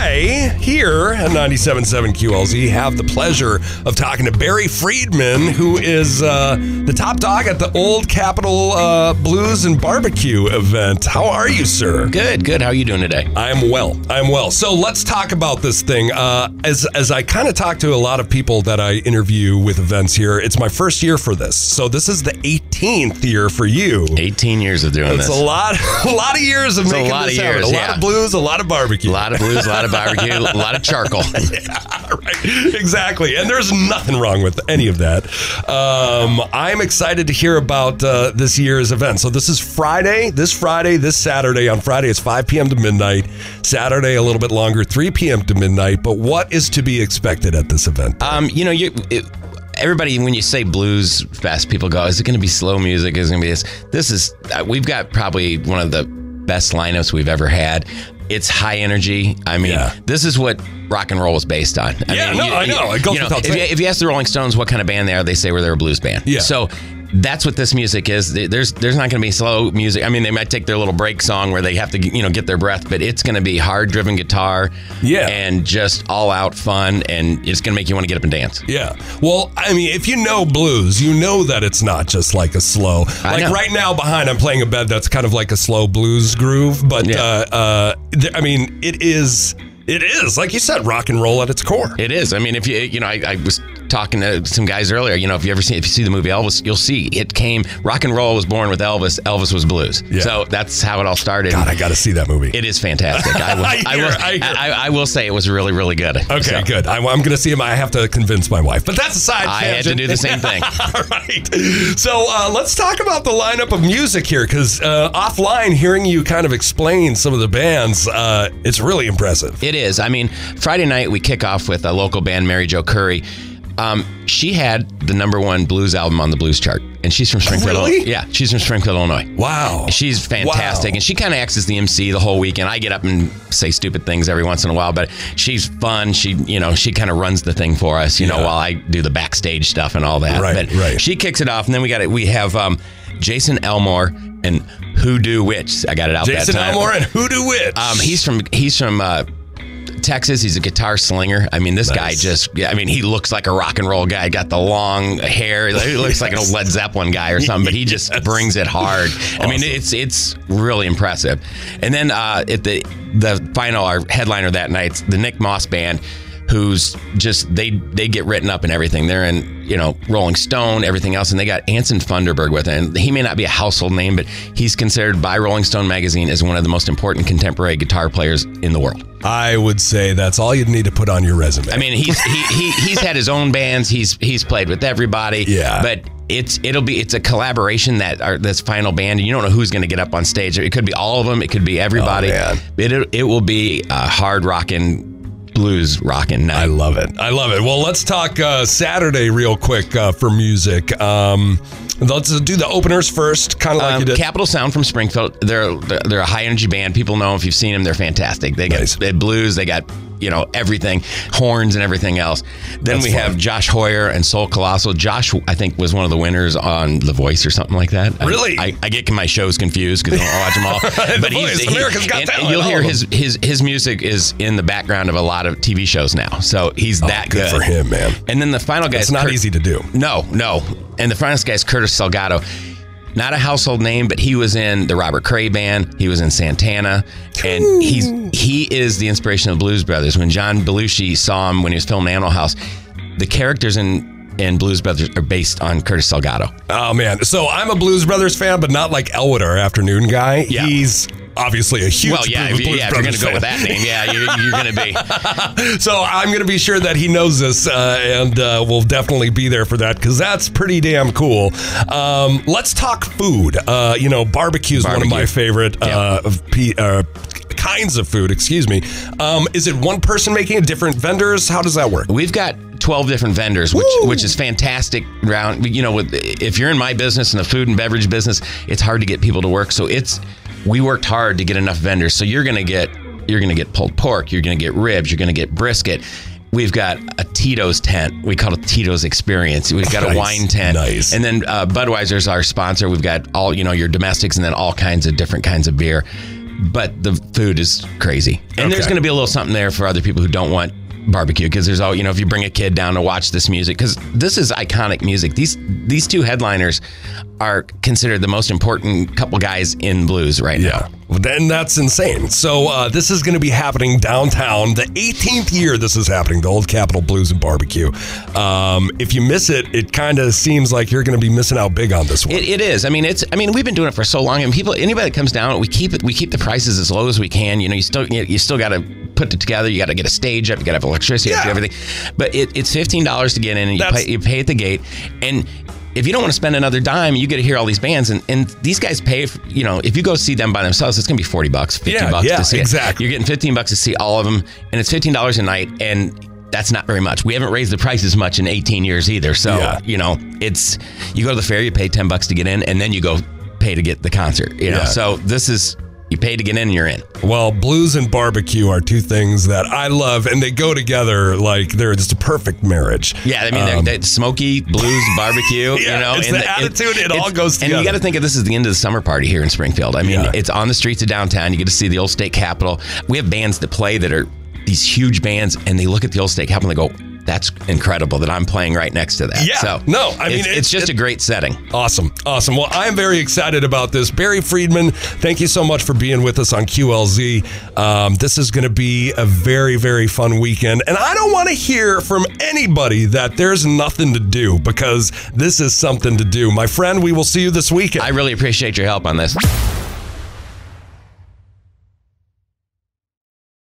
I, here at 97.7 QLZ, have the pleasure of talking to Barry Friedman, who is uh, the top dog at the Old Capitol uh, Blues and Barbecue event. How are you, sir? Good, good. How are you doing today? I am well. I am well. So let's talk about this thing. Uh, as as I kind of talk to a lot of people that I interview with events here, it's my first year for this. So this is the 18th year for you. 18 years of doing It's this. a lot, a lot of years of It's a making lot this of happen. years, A lot of blues, a lot of barbecue. A lot of blues, a lot of barbecue, a lot of charcoal. right, exactly. And there's nothing wrong with any of that. Um, I'm excited to hear about uh, this year's event. So this is Friday, this Friday, this Saturday. On Friday, it's 5 p.m. to midnight. Saturday, a little bit longer, 3 p.m. to midnight. But what is to be expected at this event? Um, you know, you. It, Everybody, when you say blues fest, people go, "Is it going to be slow music? Is it going to be this?" This is. Uh, we've got probably one of the best lineups we've ever had. It's high energy. I mean, Yeah. this is what rock and roll was based on. I Yeah, mean, no, I know. It goes you know, if you, if you ask the Rolling Stones what kind of band they are, they say well, they're a blues band. Yeah. So that's what this music is. There's there's not going to be slow music. I mean, they might take their little break song where they have to you know get their breath, but it's going to be hard driven guitar. Yeah. And just all out fun, and it's going to make you want to get up and dance. Yeah. Well, I mean, if you know blues, you know that it's not just like a slow. Like right now, behind I'm playing a bed that's kind of like a slow blues groove, but Yeah. uh, uh, th- I mean, it is. It is like you said, rock and roll at its core. It is. I mean, if you you know, I, I was talking to some guys earlier. You know, if you ever see if you see the movie Elvis, you'll see it came. Rock and roll was born with Elvis. Elvis was blues. Yeah. So that's how it all started. God, I got to see that movie. It is fantastic. I will. I I, will. I hear. I, I will say it was really, really good. Okay, So, good. I, am going to see him. I have to convince my wife, but that's a side. I had to do the same thing. All right. So uh, let's talk about the lineup of music here, because uh, offline, hearing you kind of explain some of the bands, uh, it's really impressive. It is. I mean, Friday night we kick off with a local band, Mary Jo Curry. Um, she had the number one blues album on the blues chart, and she's from Springfield. Really? Illinois. Yeah, she's from Springfield, Illinois. Wow. She's fantastic, Wow. and she kind of acts as the MC the whole weekend. I get up and say stupid things every once in a while, but she's fun. She, you know, she kind of runs the thing for us, you know, while I do the backstage stuff and all that. Right, but right. She kicks it off, and then we got it. We have um, Jason Elmore and Hoodoo Witch. I got it out Jason that time. Elmore and Hoodoo Witch. Um, he's from he's from uh, Texas. He's a guitar slinger. I mean, this guy just, I mean, he looks like a rock and roll guy. Got the long hair. He looks like an old Led Zeppelin guy or something. But he just Yes. brings it hard. I mean, it's it's really impressive. And then uh, at the the final, our headliner that night, the Nick Moss band. Who's just they they get written up and everything. They're in you know Rolling Stone, everything else, and they got Anson Funderburgh with it. And he may not be a household name, but he's considered by Rolling Stone magazine as one of the most important contemporary guitar players in the world. I would say that's all you'd need to put on your resume. I mean, he's he, he he's had his own bands. He's he's played with everybody. Yeah. But it's it'll be it's a collaboration that our this final band. And you don't know who's going to get up on stage. It could be all of them. It could be everybody. Oh, man. It it will be a hard rocking blues rocking night. I love it. I love it. Well, let's talk uh, Saturday real quick uh, for music. Um, let's do the openers first, kind of like Um, you did. Capital Sound from Springfield. They're they're a high energy band. People know if you've seen them. They're fantastic. They got Nice. they blues. They got you know everything, horns and everything else. Then That's we fun. have Josh Hoyer and Soul Colossal. Josh, I think, was one of the winners on The Voice or something like that. Really? I, I get my shows confused because I don't watch them all. but The Voice, America's Got and, Talent, You'll hear oh. his his his music is in the background of a lot of TV shows now. So he's oh, that Oh, good for him, man. And then the final guy It's not Kurt- easy to do. no, no. And the final guy is Curtis Salgado. Not a household name, but he was in the Robert Cray band. He was in Santana, and he's he is the inspiration of Blues Brothers. When John Belushi saw him when he was filming Animal House, the characters in in Blues Brothers are based on Curtis Salgado. Oh man, so I'm a Blues Brothers fan, but not like Elwood, our afternoon guy. Yeah. He's obviously a huge Well, yeah, Blues if, you- yeah, if you're going to Brothers go with that name, yeah, you're, you're going to be. So I'm going to be sure that he knows this, uh, and uh, we'll definitely be there for that because that's pretty damn cool. Um, let's talk food. Uh, you know, barbecue is one of my favorite uh, of pe- uh, kinds of food. Excuse me. Um, is it one person making it? Different vendors? How does that work? We've got 12 different vendors, which Woo! which is fantastic. Round, you know, with, if you're in my business in the food and beverage business, it's hard to get people to work. So it's we worked hard to get enough vendors. So you're gonna get you're gonna get pulled pork, you're gonna get ribs, you're gonna get brisket. We've got a Tito's tent. We call it Tito's Experience. We've got Nice, a wine tent. nice. And then uh, Budweiser's our sponsor. We've got all, you know, your domestics and then all kinds of different kinds of beer. but the food is crazy. And there's going to be a little something there for other people who don't want barbecue because there's all you know if you bring a kid down to watch this music because this is iconic music these these two headliners are considered the most important couple guys in blues right now Yeah. Well, then that's insane. So uh, this is going to be happening downtown. The 18th year this is happening, the Old Capitol Blues and Barbecue. Um, if you miss it, it kind of seems like you're going to be missing out big on this one. It, it is. I mean, it's. I mean, we've been doing it for so long, and people, anybody that comes down, we keep it. We keep the prices as low as we can. You know, you still, you still got to put it together. You got to get a stage up. You got to have electricity. Have Yeah. do everything. But it, it's fifteen dollars to get in, and you That's- pay, you pay at the gate, and. If you don't want to spend another dime, you get to hear all these bands, and, and these guys pay. For, you know, if you go see them by themselves, it's gonna be forty bucks, fifty Yeah, bucks yeah, to see it. exactly. You're getting fifteen bucks to see all of them, and it's fifteen dollars a night, and that's not very much. We haven't raised the price as much in 18 years either. So Yeah. you know, it's you go to the fair, you pay 10 bucks to get in, and then you go pay to get the concert. You know, Yeah. so this is you pay to get in, and you're in. Well, blues and barbecue are two things that I love, and they go together like they're just a perfect marriage. Yeah, I mean, they're, they're smoky blues, barbecue. Um, Yeah, you know, it's and the attitude, it all it's- goes And you got to think of this as the end of the summer party here in Springfield. I mean, Yeah. it's on the streets of downtown. You get to see the old state capitol. We have bands that play that are these huge bands, and they look at the old state capitol and they go, "That's incredible that I'm playing right next to that." Yeah, so no, I mean, it's, it's- it's just it- a great setting. Awesome. Awesome. Well, I'm very excited about this. Barry Friedman, thank you so much for being with us on QLZ. Um, this is going to be a very, very fun weekend. And I don't want to hear from anybody that there's nothing to do because this is something to do. My friend, we will see you this weekend. I really appreciate your help on this.